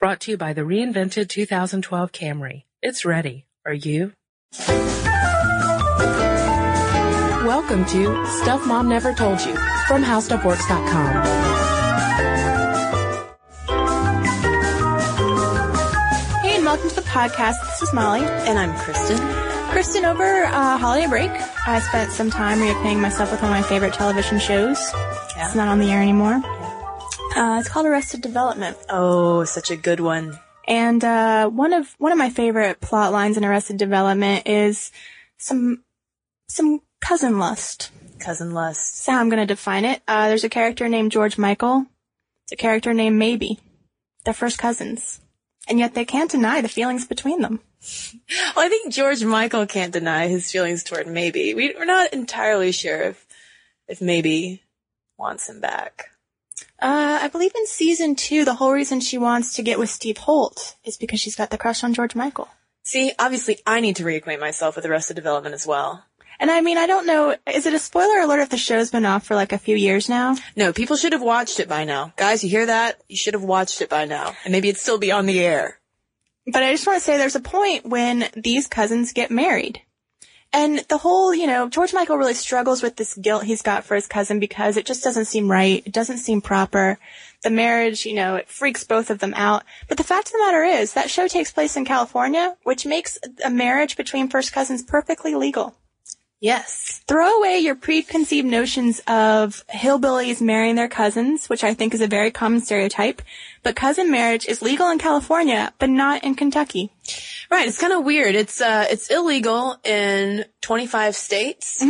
Brought to you by the reinvented 2012 Camry. It's ready. Are you? Welcome to Stuff Mom Never Told You from HowStuffWorks.com. Hey, and welcome to the podcast. This is Molly. And I'm Cristen. Cristen, over uh, holiday break, I spent some time reacquainting myself with one of my favorite television shows. Yeah. It's not on the air anymore. Uh, it's called Arrested Development. Oh, such a good one. And uh, one of one of my favorite plot lines in Arrested Development is some some cousin lust. Cousin Lust. That's how I'm going to define it. Uh, there's a character named George Michael. It's a character named Maeby. They're first cousins, and yet they can't deny the feelings between them. Well, I think George Michael can't deny his feelings toward Maeby. We, we're not entirely sure if, if Maeby wants him back. Uh, I believe in season two, the whole reason she wants to get with Steve Holt is because she's got the crush on George Michael. See, obviously I need to reacquaint myself with Arrested Development as well. And I mean, I don't know, is it a spoiler alert if the show's been off for like a few years now? No, people should have watched it by now. Guys, you hear that? You should have watched it by now. And maybe it'd still be on the air. But I just want to say there's a point when these cousins get married. And the whole, you know, George Michael really struggles with this guilt he's got for his cousin because it just doesn't seem right. It doesn't seem proper. The marriage, you know, it freaks both of them out. But the fact of the matter is that show takes place in California, which makes a marriage between first cousins perfectly legal. Yes. Throw away your preconceived notions of hillbillies marrying their cousins, which I think is a very common stereotype. But cousin marriage is legal in California, but not in Kentucky. Right. It's kind of weird. It's, uh, it's illegal in 25 states.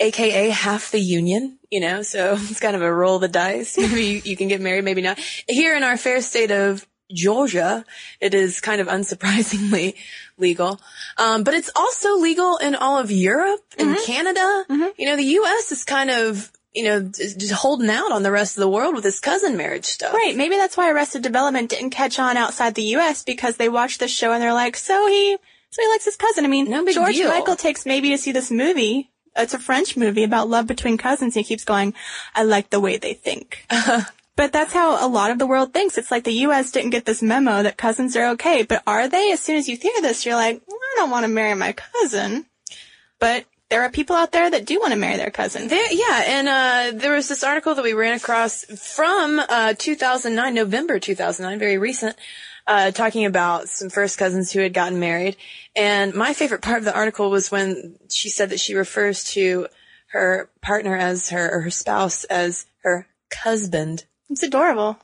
AKA half the union, you know, so it's kind of a roll of the dice. Maybe you, you can get married, maybe not. Here in our fair state of Georgia, it is kind of unsurprisingly legal. Um, but it's also legal in all of Europe and Canada. You know, the U.S. is kind of, you know, just holding out on the rest of the world with this cousin marriage stuff. Right. Maybe that's why Arrested Development didn't catch on outside the U.S. because they watched this show and they're like, so he, so he likes his cousin. I mean, No big George deal. Michael takes Maeby to see this movie. It's a French movie about love between cousins. And he keeps going, I like the way they think. But that's how a lot of the world thinks. It's like the U.S. didn't get this memo that cousins are okay. But are they? As soon as you hear this, you're like, I don't want to marry my cousin. But there are people out there that do want to marry their cousin. There, yeah, and uh, there was this article that we ran across from uh, 2009, November 2009, very recent, uh, talking about some first cousins who had gotten married. And my favorite part of the article was when she said that she refers to her partner as her, or her spouse as her husband. It's adorable.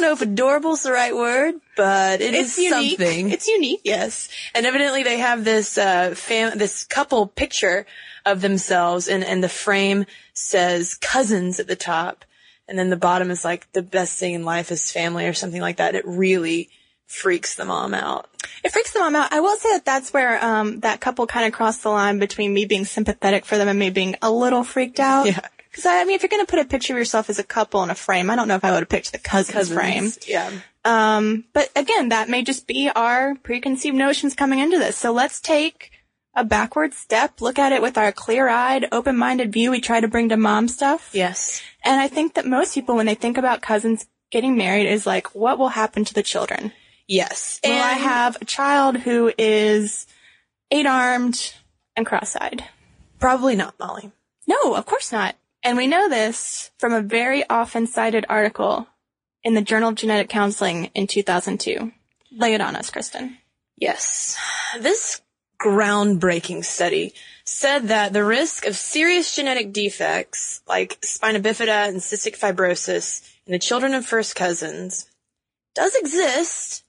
I don't know if adorable's the right word, but it It's is unique. something. It's unique. Yes, and evidently they have this uh, fam- this couple picture of themselves, and and the frame says cousins at the top, and then the bottom is like the best thing in life is family or something like that. It really freaks the mom out. It freaks the mom out. I will say that that's where um, that couple kind of crossed the line between me being sympathetic for them and me being a little freaked out. Yeah. Because I mean, if you're going to put a picture of yourself as a couple in a frame, I don't know if I would have picked the cousins, Cousins, frame. yeah. Um, but again, that may just be our preconceived notions coming into this. So let's take a backward step, look at it with our clear-eyed, open-minded view we try to bring to mom stuff. Yes. And I think that most people, when they think about cousins getting married, is like, what will happen to the children? Yes. Will I have a child who is eight-armed and cross-eyed? Probably not, Molly. No, of course not. And we know this from a very often cited article in the Journal of Genetic Counseling in 2002. Lay it on us, Cristen. Yes. This groundbreaking study said that the risk of serious genetic defects like spina bifida and cystic fibrosis in the children of first cousins does exist,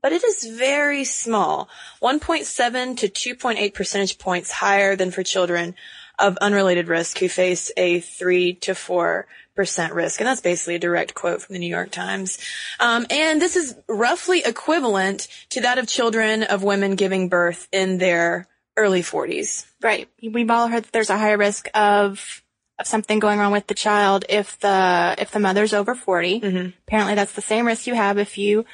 but it is very small. 1.7 to 2.8 percentage points higher than for children of unrelated risk who face a 3 to 4 percent risk. And that's basically a direct quote from the New York Times. Um, and this is roughly equivalent to that of children of women giving birth in their early 40s. Right. We've all heard that there's a higher risk of of something going wrong with the child if the if the mother's over 40. Apparently, that's the same risk you have if you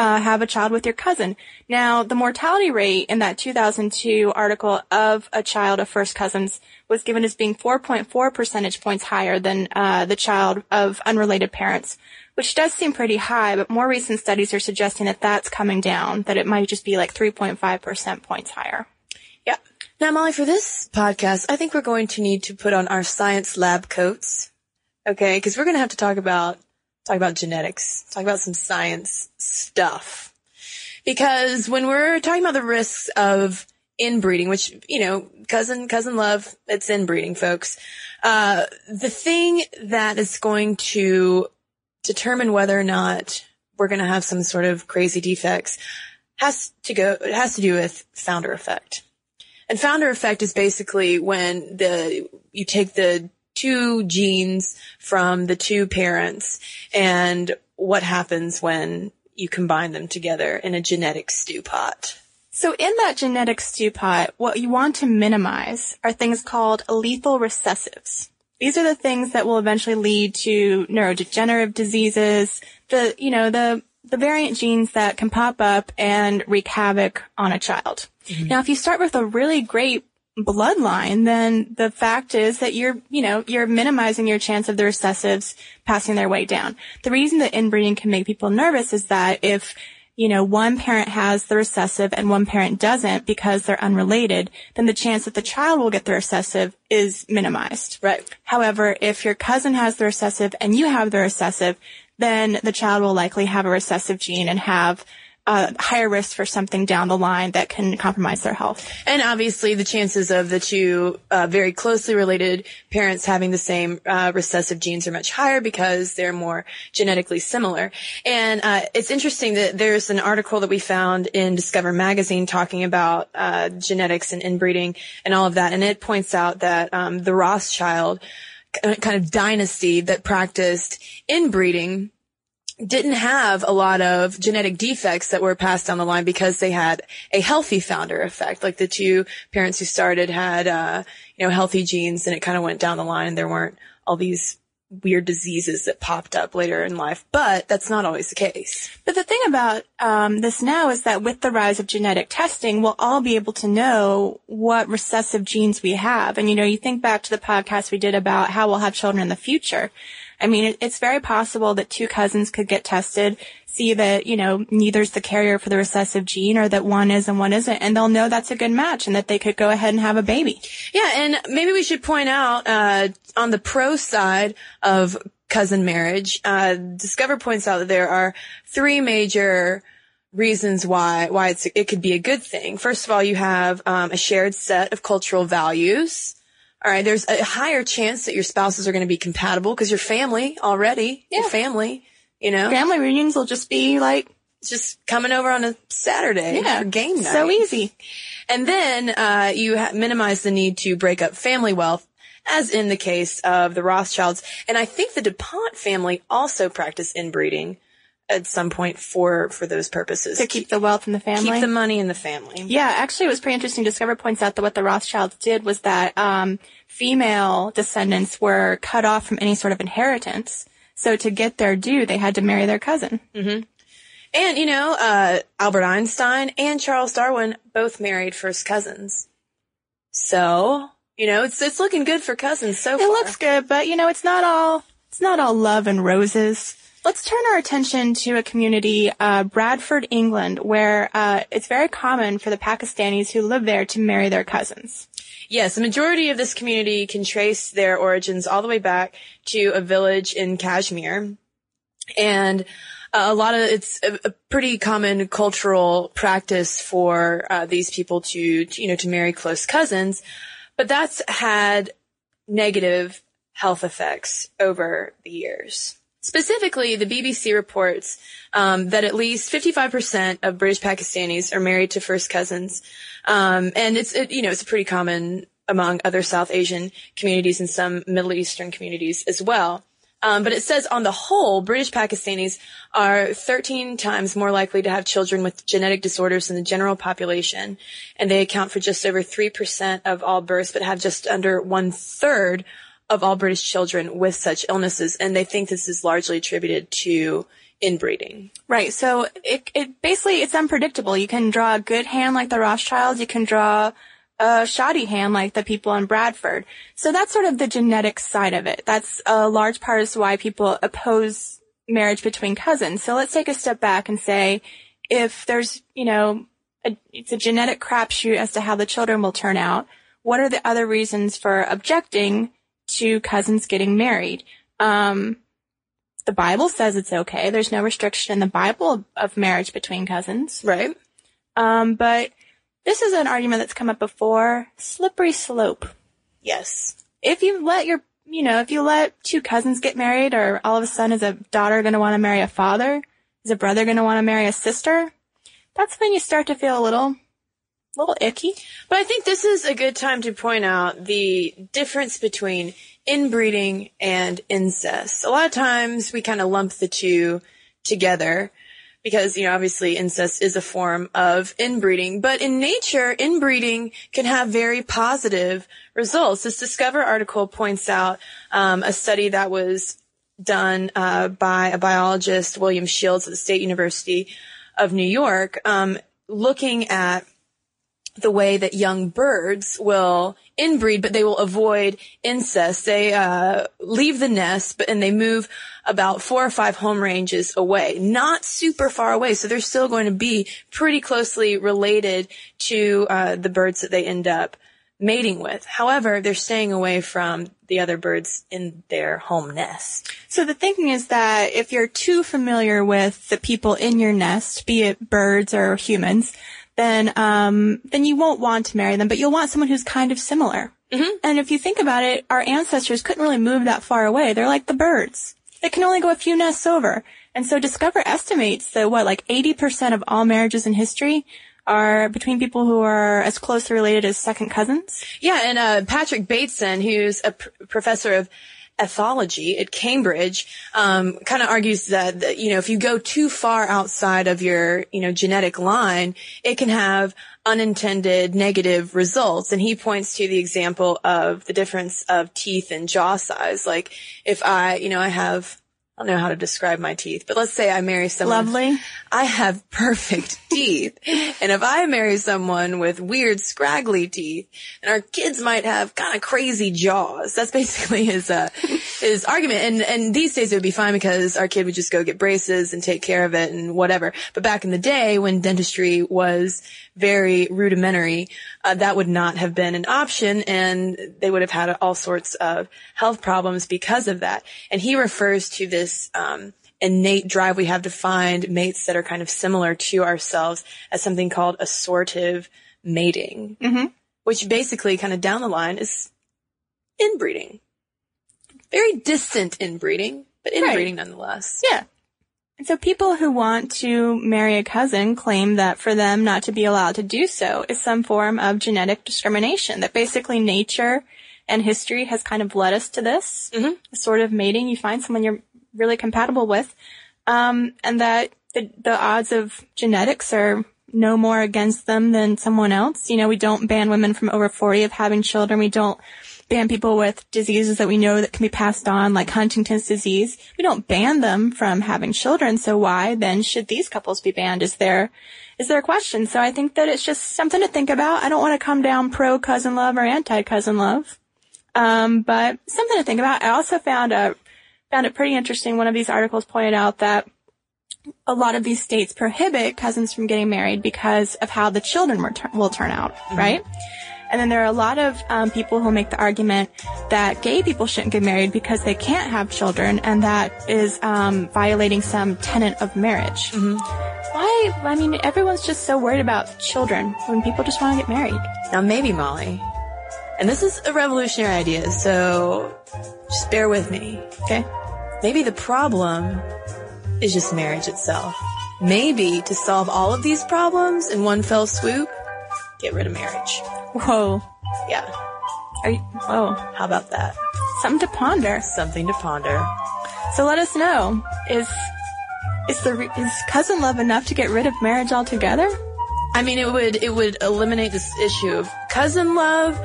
uh, have a child with your cousin. Now, the mortality rate in that 2002 article of a child of first cousins was given as being 4.4 percentage points higher than uh, the child of unrelated parents, which does seem pretty high. But more recent studies are suggesting that that's coming down, that it might just be like 3.5 percent points higher. Yeah. Now, Molly, for this podcast, I think we're going to need to put on our science lab coats. Okay, because we're going to have to talk about talk about genetics, talk about some science stuff. Because when we're talking about the risks of inbreeding, which, you know, cousin, cousin love, it's inbreeding, folks. Uh, the thing that is going to determine whether or not we're going to have some sort of crazy defects has to go, it has to do with founder effect. And founder effect is basically when the, you take the two genes from the two parents and what happens when you combine them together in a genetic stew pot. So in that genetic stew pot, what you want to minimize are things called lethal recessives. These are the things that will eventually lead to neurodegenerative diseases, the, you know, the, the variant genes that can pop up and wreak havoc on a child. Mm-hmm. Now, if you start with a really great bloodline, then the fact is that you're, you know, you're minimizing your chance of the recessives passing their way down. The reason that inbreeding can make people nervous is that if, you know, one parent has the recessive and one parent doesn't because they're unrelated, then the chance that the child will get the recessive is minimized. Right. However, if your cousin has the recessive and you have the recessive, then the child will likely have a recessive gene and have uh, higher risk for something down the line that can compromise their health. And obviously, the chances of the two uh, very closely related parents having the same uh, recessive genes are much higher because they're more genetically similar. And uh, it's interesting that there's an article that we found in Discover Magazine talking about uh, genetics and inbreeding and all of that, and it points out that um, the Rothschild kind of dynasty that practiced inbreeding didn't have a lot of genetic defects that were passed down the line because they had a healthy founder effect. Like the two parents who started had, uh, you know, healthy genes and it kind of went down the line and there weren't all these weird diseases that popped up later in life, but that's not always the case. But the thing about um, this now is that with the rise of genetic testing, we'll all be able to know what recessive genes we have. And you know, you think back to the podcast we did about how we'll have children in the future. I mean, it's very possible that two cousins could get tested, see that, you know, neither's the carrier for the recessive gene or that one is and one isn't, and they'll know that's a good match and that they could go ahead and have a baby. Yeah, and maybe we should point out, uh, on the pro side of cousin marriage, uh, Discover points out that there are three major reasons why why it's it could be a good thing. First of all, you have um, a shared set of cultural values. All right, there's a higher chance that your spouses are going to be compatible because you're family already. Yeah. Your family, you know. Family reunions will just be like just coming over on a Saturday yeah, for game night. So easy. And then uh, you ha- minimize the need to break up family wealth, as in the case of the Rothschilds. And I think the DuPont family also practiced inbreeding at some point for for those purposes. To keep the wealth in the family. Keep the money in the family. Yeah, actually, it was pretty interesting. Discover points out that what the Rothschilds did was that um, female descendants were cut off from any sort of inheritance. So to get their due, they had to marry their cousin. Mm-hmm. And you know, uh, Albert Einstein and Charles Darwin both married first cousins. So you know, it's it's looking good for cousins so it far. It looks good, but you know, it's not all it's not all love and roses. Let's turn our attention to a community, uh, Bradford, England, where uh, it's very common for the Pakistanis who live there to marry their cousins. Yes, the majority of this community can trace their origins all the way back to a village in Kashmir. And uh, a lot of it's a, a, pretty common cultural practice for uh, these people to, to, you know, to marry close cousins, but that's had negative health effects over the years. Specifically, the BBC reports um, that at least 55% of British Pakistanis are married to first cousins, um, and it's it, you know it's pretty common among other South Asian communities and some Middle Eastern communities as well. Um, but it says on the whole, British Pakistanis are 13 times more likely to have children with genetic disorders than the general population, and they account for just over 3% of all births, but have just under one third of all British children with such illnesses, and they think this is largely attributed to inbreeding. Right. So it, it basically, it's unpredictable. You can draw a good hand like the Rothschilds. You can draw a shoddy hand like the people in Bradford. So that's sort of the genetic side of it. That's a large part to why people oppose marriage between cousins. So let's take a step back and say, if there's, you know, a, it's a genetic crapshoot as to how the children will turn out, what are the other reasons for objecting to cousins getting married? Um, the Bible says it's okay. There's no restriction in the Bible of marriage between cousins. Right. Um, but this is an argument that's come up before. Slippery slope. Yes. If you let your, you know, if you let two cousins get married or all of a sudden is a daughter going to want to marry a father? Is a brother going to want to marry a sister? That's when you start to feel a little, little icky. But I think this is a good time to point out the difference between inbreeding and incest. A lot of times we kind of lump the two together because, you know, obviously incest is a form of inbreeding, but in nature, inbreeding can have very positive results. This Discover article points out um, a study that was done uh, by a biologist, William Shields at the State University of New York, um, looking at the way that young birds will inbreed, but they will avoid incest. They uh, leave the nest, but and they move about four or five home ranges away, not super far away. So they're still going to be pretty closely related to uh, the birds that they end up mating with. However, they're staying away from the other birds in their home nest. So the thinking is that if you're too familiar with the people in your nest, be it birds or humans, then um, then you won't want to marry them, but you'll want someone who's kind of similar. Mm-hmm. And if you think about it, our ancestors couldn't really move that far away. They're like the birds. They can only go a few nests over. And so Discover estimates that what, like 80% of all marriages in history are between people who are as closely related as second cousins. Yeah, and uh, Patrick Bateson, who's a pr- professor of ethology at Cambridge, um, kind of argues that, that, you know, if you go too far outside of your, you know, genetic line, it can have unintended negative results. And he points to the example of the difference of teeth and jaw size. Like if I, you know, I have I don't know how to describe my teeth, but let's say I marry someone. Lovely. I have perfect teeth. And if I marry someone with weird scraggly teeth, and our kids might have kind of crazy jaws. That's basically his, uh, his argument. And, and these days it would be fine because our kid would just go get braces and take care of it and whatever. But back in the day when dentistry was very rudimentary, uh, that would not have been an option and they would have had all sorts of health problems because of that. And he refers to this, um, innate drive we have to find mates that are kind of similar to ourselves as something called assortive mating, Mm-hmm. which basically kind of down the line is inbreeding. Very distant inbreeding, but inbreeding nonetheless. Yeah. And so people who want to marry a cousin claim that for them not to be allowed to do so is some form of genetic discrimination, that basically nature and history has kind of led us to this Mhm. sort of mating. You find someone you're really compatible with, um, and that the, the odds of genetics are no more against them than someone else. You know, we don't ban women from over 40 of having children. We don't ban people with diseases that we know that can be passed on, like Huntington's disease. We don't ban them from having children. So why then should these couples be banned? Is there, is there a question? So I think that it's just something to think about. I don't want to come down pro cousin love or anti cousin love. Um, but something to think about. I also found a, found it pretty interesting. One of these articles pointed out that a lot of these states prohibit cousins from getting married because of how the children will, tur- will turn out, right? And then there are a lot of um, people who make the argument that gay people shouldn't get married because they can't have children, and that is um, violating some tenet of marriage. Why? I mean, everyone's just so worried about children when people just want to get married. Now maybe Molly, and this is a revolutionary idea, so just bear with me. Okay. Maybe the problem is just marriage itself. Maybe to solve all of these problems in one fell swoop, get rid of marriage. Whoa. Yeah. Are you, whoa. How about that? Something to ponder. Something to ponder. So let us know. Is is the is cousin love enough to get rid of marriage altogether? I mean, it would it would eliminate this issue of cousin love,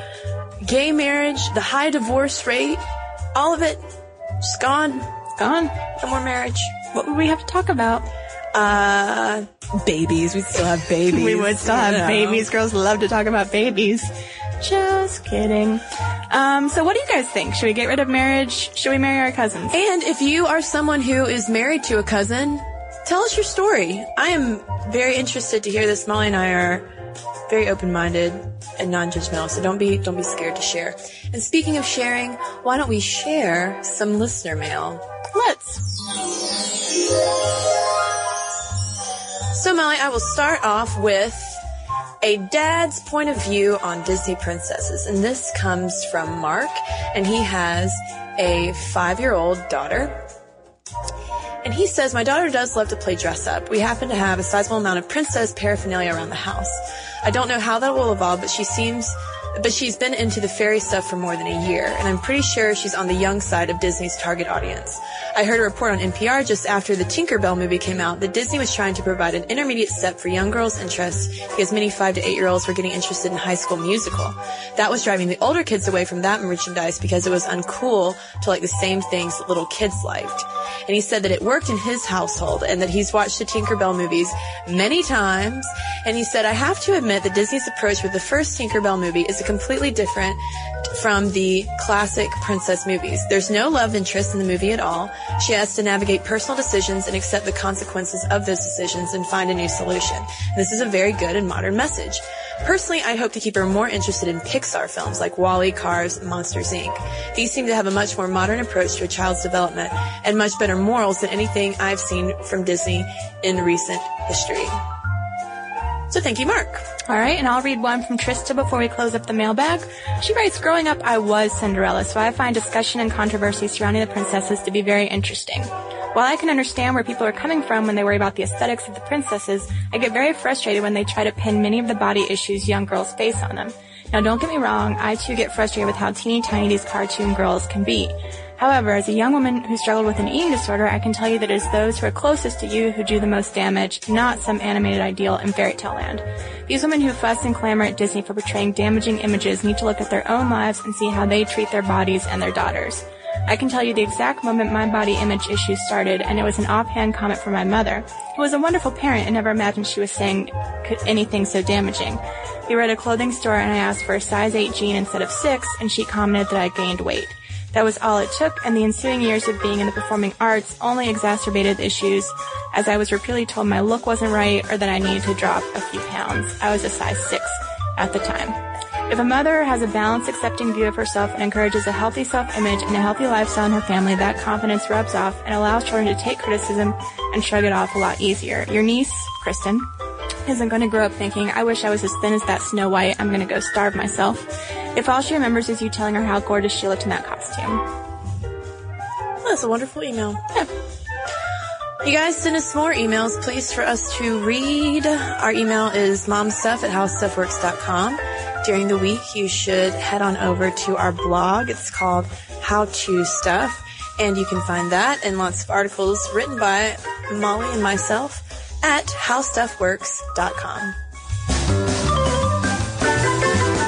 gay marriage, the high divorce rate. all of it, just gone. Gone. No more marriage. What would we have to talk about? Uh, babies. We still have babies. We would still have babies. Girls love to talk about babies. Just kidding. Um, so what do you guys think? Should we get rid of marriage? Should we marry our cousins? And if you are someone who is married to a cousin, tell us your story. I am very interested to hear this. Molly and I are very open-minded and non-judgmental, so don't be don't be scared to share. And speaking of sharing, why don't we share some listener mail? Let's. So Molly, I will start off with a dad's point of view on Disney princesses, and this comes from Mark, and he has a five-year-old daughter. And he says, My daughter does love to play dress up. We happen to have a sizable amount of princess paraphernalia around the house. I don't know how that will evolve, but she seems, but she's been into the fairy stuff for more than a year, and I'm pretty sure she's on the young side of Disney's target audience. I heard a report on NPR just after the Tinkerbell movie came out that Disney was trying to provide an intermediate step for young girls' interests because many five to eight year olds were getting interested in High School Musical. That was driving the older kids away from that merchandise because it was uncool to like the same things that little kids liked. And he said that it worked in his household and that he's watched the Tinkerbell movies many times. And he said, I have to admit that Disney's approach with the first Tinkerbell movie is a completely different from the classic princess movies. There's no love interest in the movie at all. She has to navigate personal decisions and accept the consequences of those decisions and find a new solution. This is a very good and modern message. Personally, I hope to keep her more interested in Pixar films like WALL-E, Cars, Monsters Inc. These seem to have a much more modern approach to a child's development and much better morals than anything I've seen from Disney in recent history. So thank you, Mark. All right, and I'll read one from Trista before we close up the mailbag. She writes, Growing up, I was Cinderella, so I find discussion and controversy surrounding the princesses to be very interesting. While I can understand where people are coming from when they worry about the aesthetics of the princesses, I get very frustrated when they try to pin many of the body issues young girls face on them. Now don't get me wrong, I too get frustrated with how teeny tiny these cartoon girls can be. However, as a young woman who struggled with an eating disorder, I can tell you that it is those who are closest to you who do the most damage, not some animated ideal in fairy tale land. These women who fuss and clamor at Disney for portraying damaging images need to look at their own lives and see how they treat their bodies and their daughters. I can tell you the exact moment my body image issues started, and it was an offhand comment from my mother, who was a wonderful parent and never imagined she was saying anything so damaging. We were at a clothing store and I asked for a size 8 jean instead of 6, and she commented that I gained weight. That was all it took, and the ensuing years of being in the performing arts only exacerbated the issues, as I was repeatedly told my look wasn't right or that I needed to drop a few pounds. I was a size 6 at the time. If a mother has a balanced, accepting view of herself and encourages a healthy self-image and a healthy lifestyle in her family, that confidence rubs off and allows children to take criticism and shrug it off a lot easier. Your niece, Cristen, isn't going to grow up thinking, I wish I was as thin as that Snow White, I'm going to go starve myself. If all she remembers is you telling her how gorgeous she looked in that costume. That's a wonderful email. Yeah. You guys send us more emails, please, for us to read. Our email is momstuff at howstuffworks.com. During the week, you should head on over to our blog. It's called How to Stuff, and you can find that and lots of articles written by Molly and myself at howstuffworks.com.